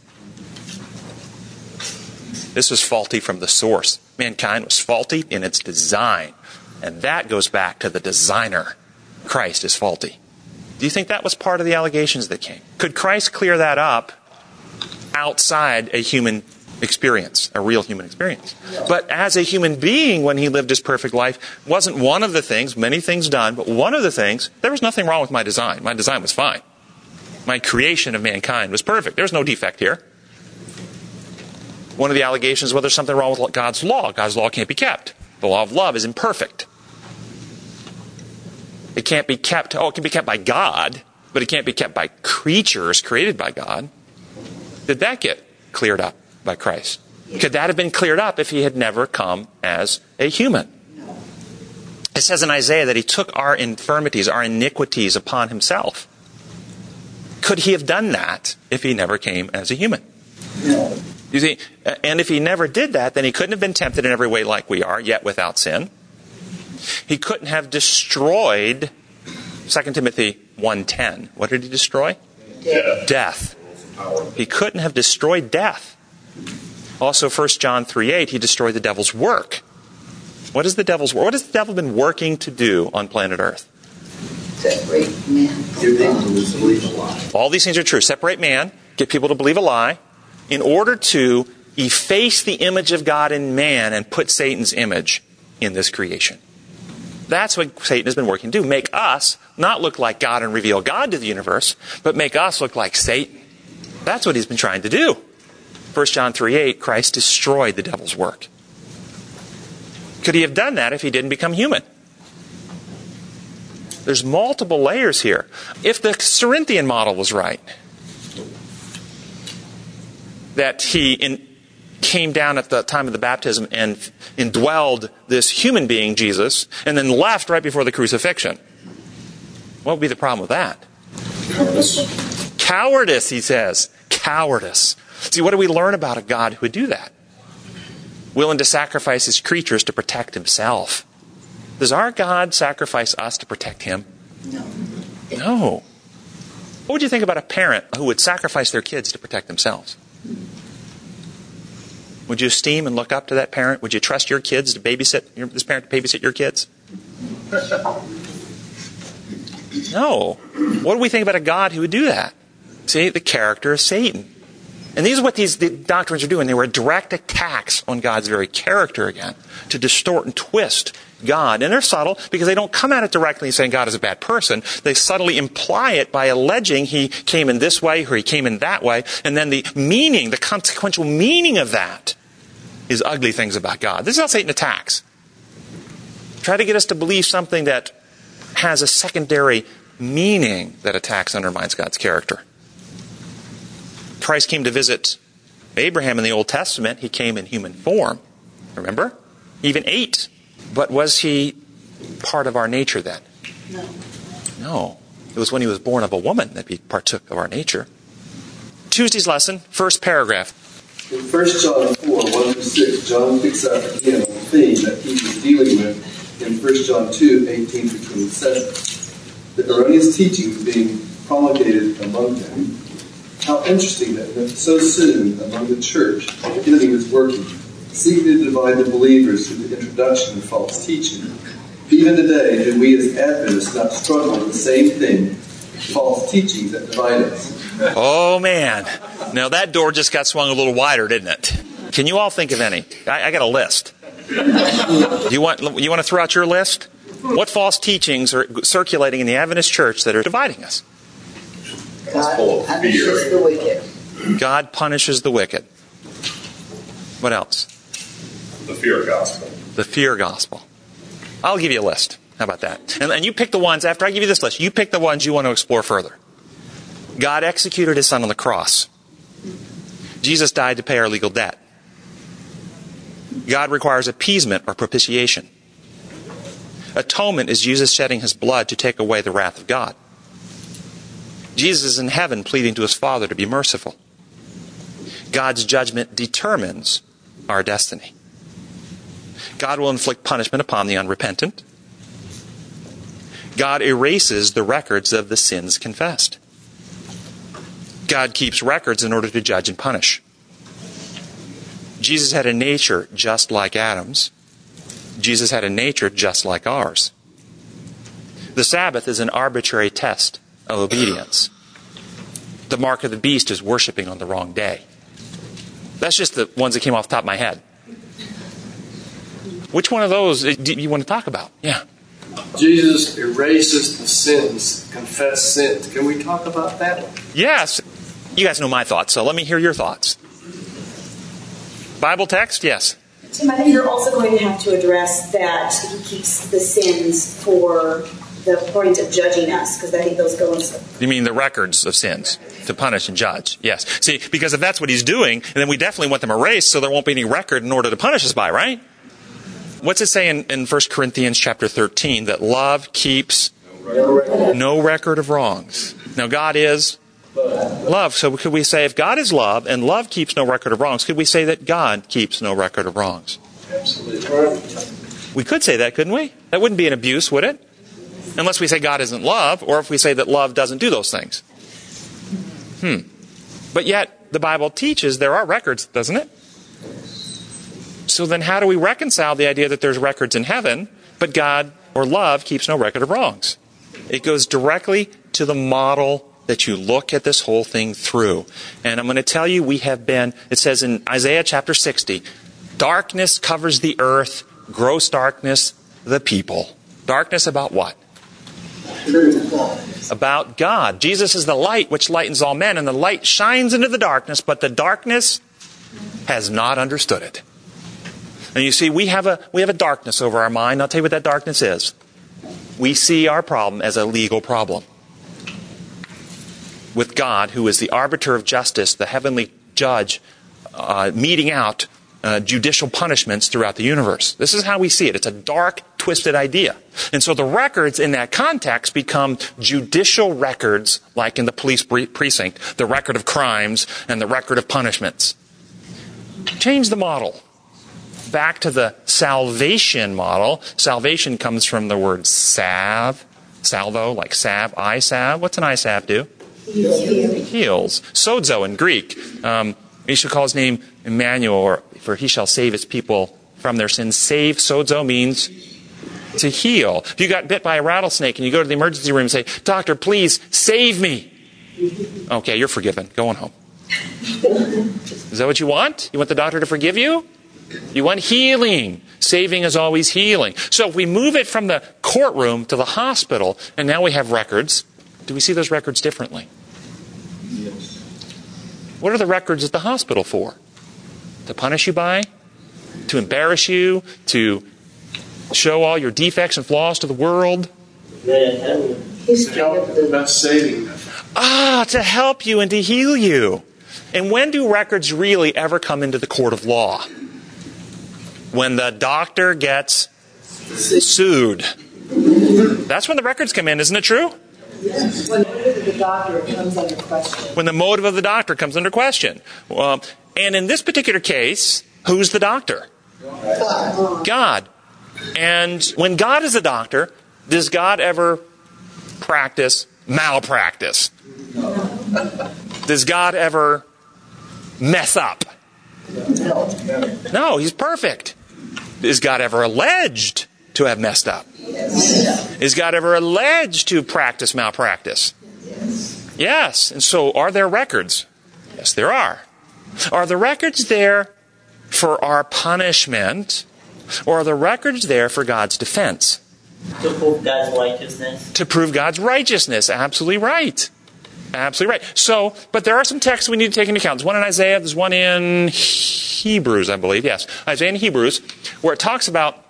This was faulty from the source. Mankind was faulty in its design. And that goes back to the designer. Christ is faulty. Do you think that was part of the allegations that came? Could Christ clear that up outside a human experience, a real human experience. But as a human being, when he lived his perfect life, wasn't one of the things, many things done, but one of the things, there was nothing wrong with my design. My design was fine. My creation of mankind was perfect. There's no defect here. One of the allegations, well, there's something wrong with God's law. God's law can't be kept. The law of love is imperfect. It can't be kept, oh, it can be kept by God, but it can't be kept by creatures created by God. Did that get cleared up by Christ? Could that have been cleared up if he had never come as a human? It says in Isaiah that he took our infirmities, our iniquities upon himself. Could he have done that if he never came as a human?
No.
You see, and if he never did that, then he couldn't have been tempted in every way like we are, yet without sin. He couldn't have destroyed 2 Timothy 1:10. What did he destroy?
Death.
Death. He couldn't have destroyed death. Also 1 John 3:8, he destroyed the devil's work. What is the devil's work? What has the devil been working to do on planet Earth?
Separate man.
Give people to believe a lie.
All these things are true. Separate man, get people to believe a lie, in order to efface the image of God in man and put Satan's image in this creation. That's what Satan has been working to do. Make us not look like God and reveal God to the universe, but make us look like Satan. That's what he's been trying to do. 1 John 3 8, Christ destroyed the devil's work. Could he have done that if he didn't become human? There's multiple layers here. If the Cerinthian model was right, that he in, came down at the time of the baptism and indwelled this human being, Jesus, and then left right before the crucifixion. What would be the problem with that?
Cowardice.
Cowardice, he says. Cowardice. See, what do we learn about a God who would do that? Willing to sacrifice his creatures to protect himself. Does our God sacrifice us to protect him?
No.
No. What would you think about a parent who would sacrifice their kids to protect themselves? Would you esteem and look up to that parent? Would you trust your kids to babysit your, this parent to babysit your kids? No. What do we think about a God who would do that? See, the character of Satan. And these are what these the doctrines are doing. They were direct attacks on God's very character again, to distort and twist God. And they're subtle because they don't come at it directly saying God is a bad person. They subtly imply it by alleging he came in this way or he came in that way. And then the meaning, the consequential meaning of that is ugly things about God. This is how Satan attacks. Try to get us to believe something that has a secondary meaning that attacks, undermines God's character. Christ came to visit Abraham in the Old Testament. He came in human form. Remember? He even ate. But was he part of our nature then?
No.
No. It was when he was born of a woman that he partook of our nature. Tuesday's lesson, first paragraph.
In 1 John 4, 1 through 6, John picks up again the theme that he was dealing with in 1 John 2, 18 through 27. The erroneous teaching was being promulgated among them. How interesting that so soon among the church, the enemy was working, seeking to divide the believers through the introduction of false teaching. Even today, do we as Adventists not struggle with the same thing, false teachings that divide us?
Oh man. Now that door just got swung a little wider, didn't it? Can you all think of any? I, I got a list. You want you want to throw out your list? What false teachings are circulating in the Adventist church that are dividing us?
God punishes the wicked.
God punishes the wicked. What else?
The fear gospel.
The fear gospel. I'll give you a list. How about that? And, and you pick the ones, after I give you this list, you pick the ones you want to explore further. God executed his son on the cross. Jesus died to pay our legal debt. God requires appeasement or propitiation. Atonement is Jesus shedding his blood to take away the wrath of God. Jesus is in heaven pleading to his Father to be merciful. God's judgment determines our destiny. God will inflict punishment upon the unrepentant. God erases the records of the sins confessed. God keeps records in order to judge and punish. Jesus had a nature just like Adam's. Jesus had a nature just like ours. The Sabbath is an arbitrary test of obedience. The mark of the beast is worshiping on the wrong day. That's just the ones that came off the top of my head. Which one of those do you want to talk about? Yeah.
Jesus erases the sins, confess sins. Can we talk about that?
Yes. You guys know my thoughts, so let me hear your thoughts. Bible text? Yes.
Tim, I think you're also going to have to address that he keeps the sins for the point of judging us, because I think those go into
You mean the records of sins to punish and judge? Yes. See, because if that's what he's doing, then we definitely want them erased so there won't be any record in order to punish us by, right? What's it say in, in 1 Corinthians chapter 13? That love keeps no record of wrongs. Now, God is love. So could we say if God is love and love keeps no record of wrongs, could we say that God keeps no record of wrongs?
Absolutely.
We could say that, couldn't we? That wouldn't be an abuse, would it? Unless we say God isn't love, or if we say that love doesn't do those things. Hmm. But yet, the Bible teaches there are records, doesn't it? So then, how do we reconcile the idea that there's records in heaven, but God or love keeps no record of wrongs? It goes directly to the model that you look at this whole thing through. And I'm going to tell you, we have been, it says in Isaiah chapter 60, darkness covers the earth, gross darkness the people. Darkness about what? About God. Jesus is the light which lightens all men, and the light shines into the darkness, but the darkness has not understood it. And you see, we have a, we have a darkness over our mind. I'll tell you what that darkness is. We see our problem as a legal problem. With God, who is the arbiter of justice, the heavenly judge, uh, meting out uh, judicial punishments throughout the universe. This is how we see it. It's a dark, twisted idea. And so the records in that context become judicial records, like in the police precinct, the record of crimes and the record of punishments. Change the model. Back to the salvation model. Salvation comes from the word salve, salvo, like salve, eye salve. What's an eye salve do?
Heals.
Sozo in Greek. Um, you should call his name Emmanuel, or for he shall save his people from their sins. Save, sozo means to heal. If you got bit by a rattlesnake and you go to the emergency room and say, Doctor, please save me. Okay, you're forgiven. Going home. Is that what you want? You want the doctor to forgive you? You want healing. Saving is always healing. So if we move it from the courtroom to the hospital, and now we have records, do we see those records differently?
Yes.
What are the records at the hospital for? To punish you by? To embarrass you? To show all your defects and flaws to the world?
About saving them.
Ah, to help you and to heal you. And when do records really ever come into the court of law? When the doctor gets sued. That's when the records come in, isn't it true?
When the motive of the doctor comes under question.
When the motive of the doctor comes under question. Um, and in this particular case, who's the doctor?
God.
God. And when God is a doctor, does God ever practice malpractice? Does God ever mess up?
No.
No, he's perfect. Is God ever alleged to have messed up?
Yes.
Is God ever alleged to practice malpractice?
Yes.
Yes. And so are there records? Yes, there are. Are the records there for our punishment, or are the records there for God's defense?
To prove God's righteousness.
To prove God's righteousness. Absolutely right. Absolutely right. So, but there are some texts we need to take into account. There's one in Isaiah, there's one in Hebrews, I believe. Yes. Isaiah and Hebrews, where it talks about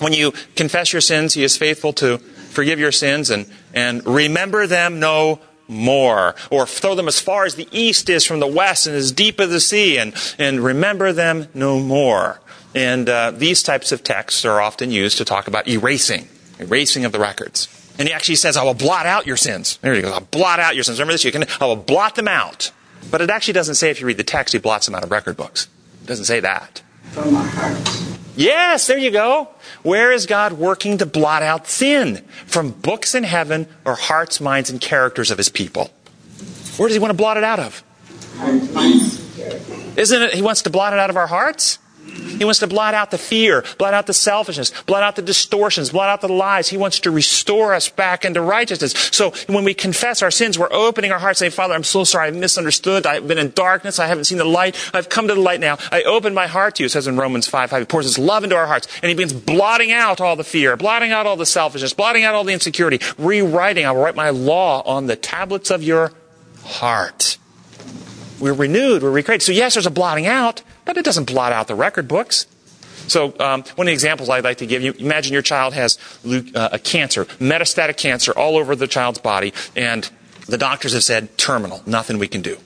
when you confess your sins, he is faithful to forgive your sins and, and remember them no more. Or throw them as far as the east is from the west and as deep as the sea and, and remember them no more. And uh, these types of texts are often used to talk about erasing, erasing of the records. And he actually says, I will blot out your sins. There you go. I'll blot out your sins. Remember this? You can, I will blot them out. But it actually doesn't say if you read the text, he blots them out of record books. It doesn't say that.
From.
Yes, there you go. Where is God working to blot out sin? From books in heaven or hearts, minds, and characters of his people? Where does he want to blot it out of?
Hearts, minds, and character.
Isn't it he wants to blot it out of our hearts? He wants to blot out the fear, blot out the selfishness, blot out the distortions, blot out the lies. He wants to restore us back into righteousness. So when we confess our sins, we're opening our hearts saying, Father, I'm so sorry. I've misunderstood. I've been in darkness. I haven't seen the light. I've come to the light now. I open my heart to you, it says in Romans 5, 5. He pours his love into our hearts and he begins blotting out all the fear, blotting out all the selfishness, blotting out all the insecurity, rewriting. I will write my law on the tablets of your heart. We're renewed. We're recreated. So yes, there's a blotting out, but it doesn't blot out the record books. So, um, one of the examples I'd like to give you imagine your child has uh, a cancer, metastatic cancer all over the child's body, and the doctors have said terminal, nothing we can do.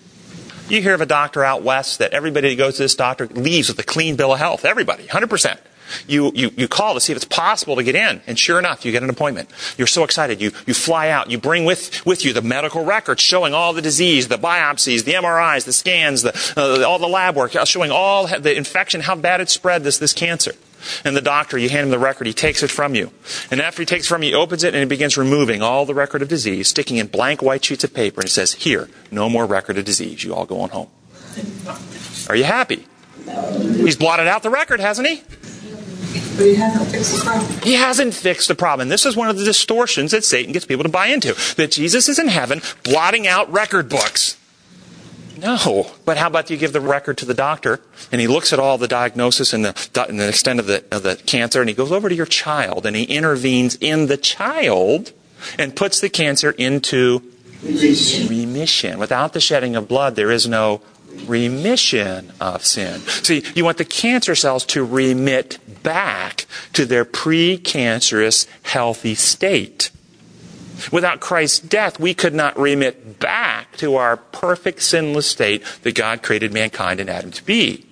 You hear of a doctor out west that everybody that goes to this doctor leaves with a clean bill of health. Everybody, 100%. You, you, you call to see if it's possible to get in, and sure enough, you get an appointment. You're so excited. You, you fly out. You bring with, with you the medical records showing all the disease, the biopsies, the MRIs, the scans, the, uh, all the lab work, uh, showing all the infection, how bad it spread, this, this cancer. And the doctor, you hand him the record, he takes it from you. And after he takes it from you, he opens it and he begins removing all the record of disease, sticking in blank white sheets of paper, and he says, Here, no more record of disease. You all go on home. Are you happy? He's blotted out the record, hasn't he?
But he hasn't fixed the problem.
He hasn't fixed the problem. This is one of the distortions that Satan gets people to buy into. That Jesus is in heaven blotting out record books. No. But how about you give the record to the doctor and he looks at all the diagnosis and the, and the extent of the, of the cancer and he goes over to your child and he intervenes in the child and puts the cancer into remission. remission. Without the shedding of blood, there is no remission of sin. See, you want the cancer cells to remit back to their precancerous healthy state. Without Christ's death, we could not remit back to our perfect sinless state that God created mankind and Adam to be.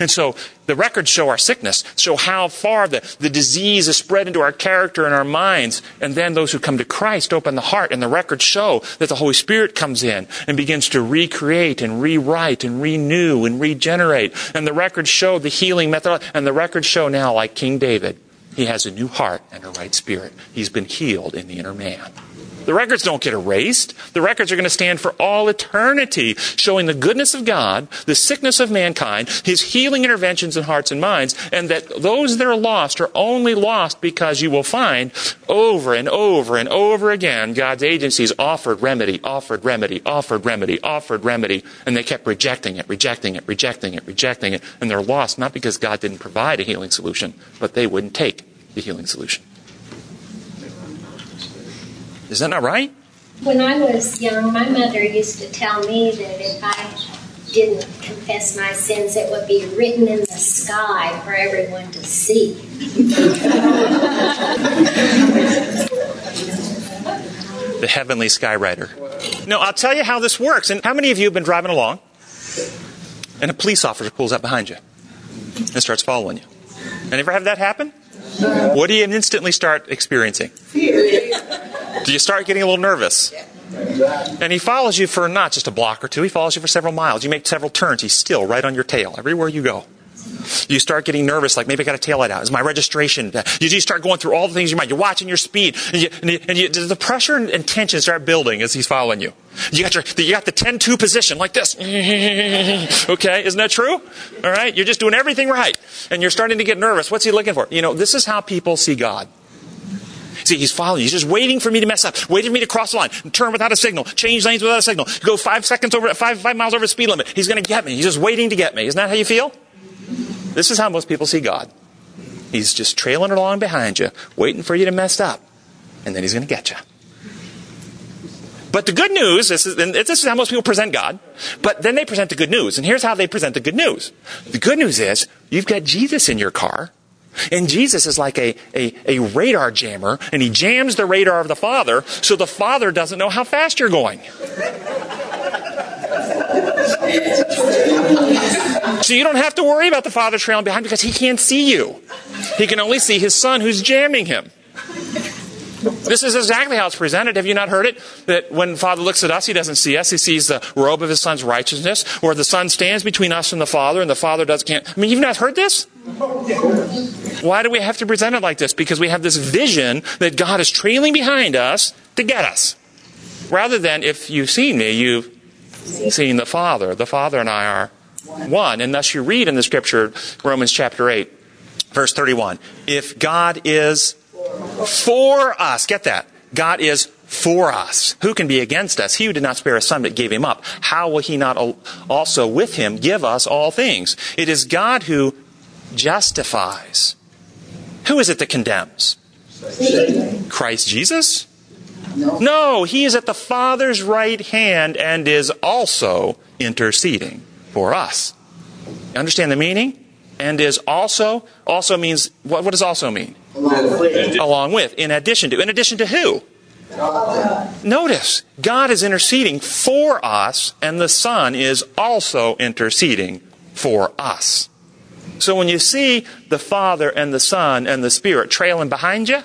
And so the records show our sickness, show how far the, the disease is spread into our character and our minds. And then those who come to Christ open the heart, and the records show that the Holy Spirit comes in and begins to recreate and rewrite and renew and regenerate. And the records show the healing method, and the records show now, like King David, he has a new heart and a right spirit. He's been healed in the inner man. The records don't get erased. The records are going to stand for all eternity, showing the goodness of God, the sickness of mankind, His healing interventions in hearts and minds, and that those that are lost are only lost because you will find over and over and over again God's agencies offered remedy, offered remedy, offered remedy, offered remedy, and they kept rejecting it, rejecting it, rejecting it, rejecting it, and they're lost not because God didn't provide a healing solution, but they wouldn't take the healing solution. Is that not right?
When I was young, my mother used to tell me that if I didn't confess my sins, it would be written in the sky for everyone to see. [LAUGHS]
the heavenly skywriter. No, I'll tell you how this works. And how many of you have been driving along and a police officer pulls up behind you and starts following you? And ever have that happen? What do you instantly start experiencing? Fear. [LAUGHS] Do you start getting a little nervous? And he follows you for not just a block or two, he follows you for several miles. You make several turns, he's still right on your tail everywhere you go. You start getting nervous, like maybe I got a tail light out. Is my registration? You just start going through all the things you might. You're watching your speed, and, you, and, you, and you, the pressure and tension start building as he's following you. You got your, you got the 10-2 position like this. [LAUGHS] okay, isn't that true? All right, you're just doing everything right, and you're starting to get nervous. What's he looking for? You know, this is how people see God. See, he's following. He's just waiting for me to mess up, waiting for me to cross the line, turn without a signal, change lanes without a signal, go five seconds over, five, five miles over the speed limit. He's going to get me. He's just waiting to get me. Isn't that how you feel? This is how most people see God. He's just trailing along behind you, waiting for you to mess up, and then he's going to get you. But the good news, this is, this is how most people present God, but then they present the good news. And here's how they present the good news. The good news is, you've got Jesus in your car, and Jesus is like a, a, a, radar jammer, and he jams the radar of the Father so the Father doesn't know how fast you're going. so you don't have to worry about the Father trailing behind because he can't see you. He can only see his Son who's jamming him. This is exactly how it's presented. Have you not heard it? That when Father looks at us, he doesn't see us. He sees the robe of his Son's righteousness, where the Son stands between us and the Father, and the Father does can't. I mean, you've not heard this? Why do we have to present it like this? Because we have this vision that God is trailing behind us to get us. Rather than, if you've seen me, you've seen the Father. The Father and I are one. And thus you read in the scripture, Romans chapter 8, verse 31. If God is for us. Get that. God is for us. Who can be against us? He who did not spare his son but gave him up. How will he not also with him give us all things? It is God who justifies. Who is it that condemns? Christ Jesus? No. no, he is at the Father's right hand and is also interceding for us. You understand the meaning? and is also. Also means, what, what does also mean?
Along with.
Along with, in addition to. In addition to who? Notice, God is interceding for us, and the Son is also interceding for us. So when you see the Father and the Son and the Spirit trailing behind you,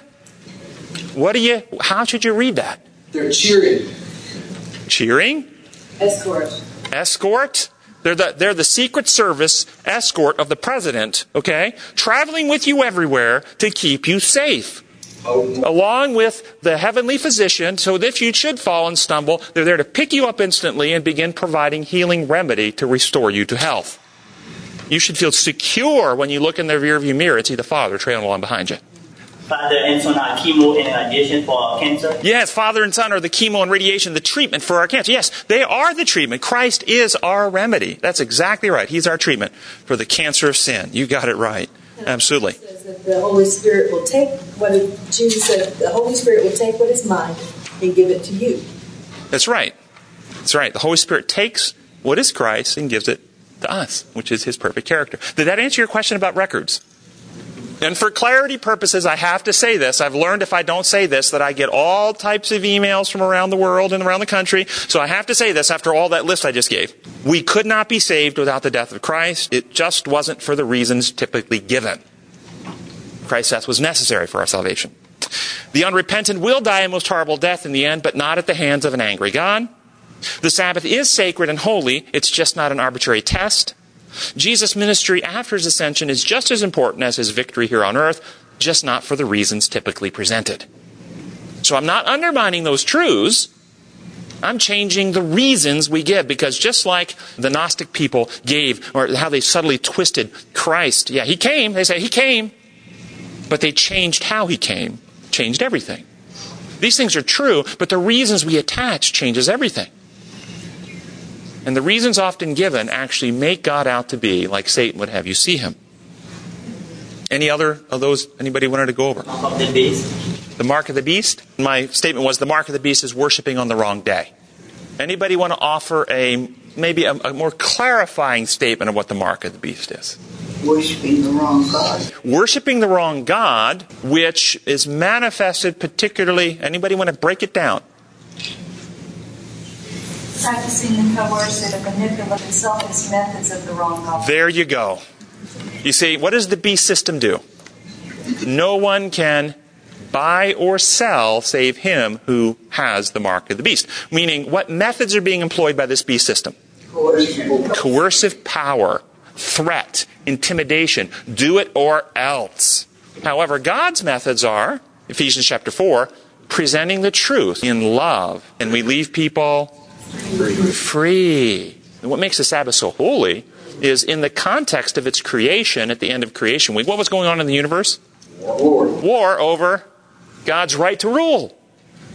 what do you, how should you read that?
They're cheering.
Cheering?
Escort.
Escort? They're the, they're the Secret Service escort of the President, okay? Traveling with you everywhere to keep you safe. Along with the heavenly physician, so that if you should fall and stumble, they're there to pick you up instantly and begin providing healing remedy to restore you to health. You should feel secure when you look in the rearview mirror and see the Father trailing along behind you.
Father and Son are chemo and radiation for our cancer.
Yes, Father and Son are the chemo and radiation, the treatment for our cancer. Yes, they are the treatment. Christ is our remedy. That's exactly right. He's our treatment for the cancer of sin. You got it right. Absolutely.
says that the Holy Spirit will take what it, Jesus said, the Holy Spirit will take what is mine and give it to you.
That's right. That's right. The Holy Spirit takes what is Christ and gives it to us, which is his perfect character. Did that answer your question about records? And for clarity purposes, I have to say this. I've learned if I don't say this that I get all types of emails from around the world and around the country. So I have to say this after all that list I just gave. We could not be saved without the death of Christ. It just wasn't for the reasons typically given. Christ's death was necessary for our salvation. The unrepentant will die a most horrible death in the end, but not at the hands of an angry God. The Sabbath is sacred and holy. It's just not an arbitrary test. Jesus' ministry after his ascension is just as important as his victory here on earth, just not for the reasons typically presented. So I'm not undermining those truths. I'm changing the reasons we give because just like the Gnostic people gave, or how they subtly twisted Christ, yeah, he came, they say he came, but they changed how he came, changed everything. These things are true, but the reasons we attach changes everything. And the reasons often given actually make God out to be like Satan would have you see him. Any other of those anybody wanted to go over?
Mark Of the beast.
The mark of the beast? My statement was the mark of the beast is worshiping on the wrong day. Anybody want to offer a maybe a, a more clarifying statement of what the mark of the beast is?
Worshipping the wrong God.
Worshipping the wrong God, which is manifested particularly anybody want to break it down?
Practicing the coercive and manipulative selfish methods of the wrong God.
There you go. You see, what does the beast system do? No one can buy or sell save him who has the mark of the beast. Meaning, what methods are being employed by this beast system? Coercive power, threat, intimidation, do it or else. However, God's methods are, Ephesians chapter 4, presenting the truth in love. And we leave people free. And what makes the Sabbath so holy is in the context of its creation at the end of creation week. What was going on in the universe?
War.
War over God's right to rule.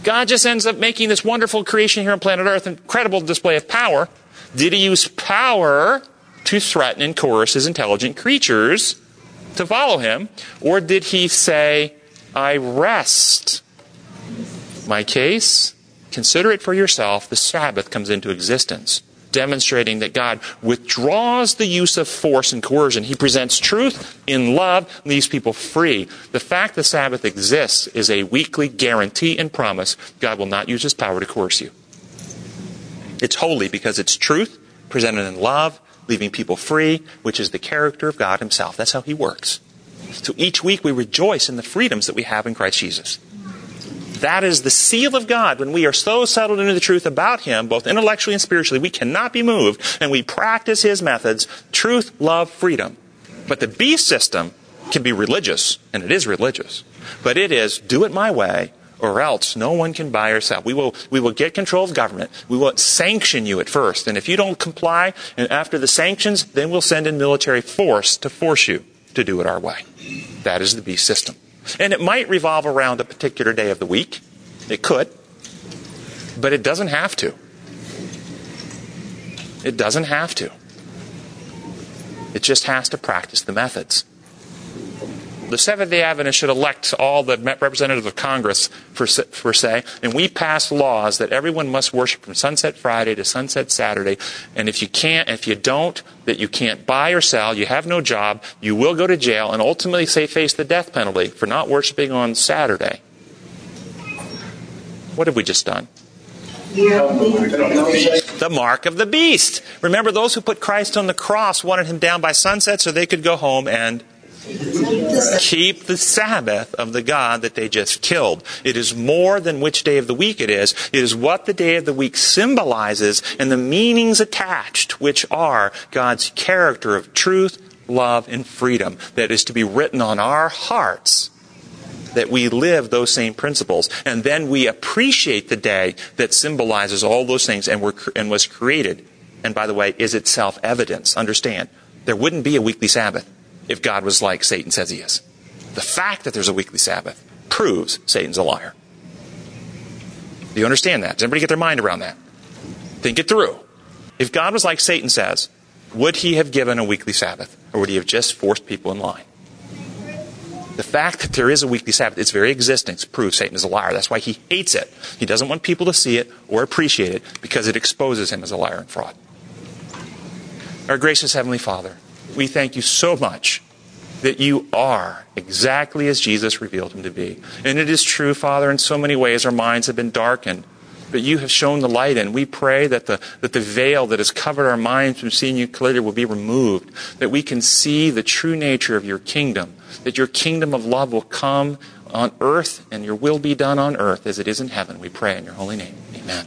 God just ends up making this wonderful creation here on planet Earth, an incredible display of power. Did he use power to threaten and coerce his intelligent creatures to follow him? Or did he say, I rest? My case, consider it for yourself. The Sabbath comes into existence, demonstrating that God withdraws the use of force and coercion. He presents truth in love, leaves people free. The fact the Sabbath exists is a weekly guarantee and promise God will not use his power to coerce you. It's holy because it's truth presented in love, leaving people free, which is the character of God himself. That's how he works. So each week we rejoice in the freedoms that we have in Christ Jesus. That is the seal of God. When we are so settled into the truth about Him, both intellectually and spiritually, we cannot be moved, and we practice His methods truth, love, freedom. But the B system can be religious, and it is religious. But it is do it my way, or else no one can buy or sell. We will, we will get control of government. We will sanction you at first. And if you don't comply, and after the sanctions, then we'll send in military force to force you to do it our way. That is the beast system. And it might revolve around a particular day of the week. It could. But it doesn't have to. It doesn't have to. It just has to practice the methods. The Seventh day Adventists should elect all the representatives of Congress, for, for say, and we pass laws that everyone must worship from sunset Friday to sunset Saturday. And if you can't, if you don't, that you can't buy or sell, you have no job, you will go to jail, and ultimately say face the death penalty for not worshiping on Saturday. What have we just done? The mark of the beast. Remember, those who put Christ on the cross wanted him down by sunset so they could go home and keep the Sabbath of the God that they just killed. It is more than which day of the week it is. It is what the day of the week symbolizes and the meanings attached, which are God's character of truth, love, and freedom that is to be written on our hearts that we live those same principles. And then we appreciate the day that symbolizes all those things and, were, and was created. And by the way, is itself evidence. Understand, there wouldn't be a weekly Sabbath if God was like Satan says he is. The fact that there's a weekly Sabbath proves Satan's a liar. Do you understand that? Does everybody get their mind around that? Think it through. If God was like Satan says, would he have given a weekly Sabbath? Or would he have just forced people in line? The fact that there is a weekly Sabbath, its very existence, proves Satan is a liar. That's why he hates it. He doesn't want people to see it or appreciate it because it exposes him as a liar and fraud. Our gracious Heavenly Father, we thank you so much that you are exactly as Jesus revealed him to be. And it is true, Father, in so many ways our minds have been darkened. But you have shown the light, and we pray that the, that the veil that has covered our minds from seeing you clearly will be removed, that we can see the true nature of your kingdom, that your kingdom of love will come on earth, and your will be done on earth as it is in heaven. We pray in your holy name. Amen.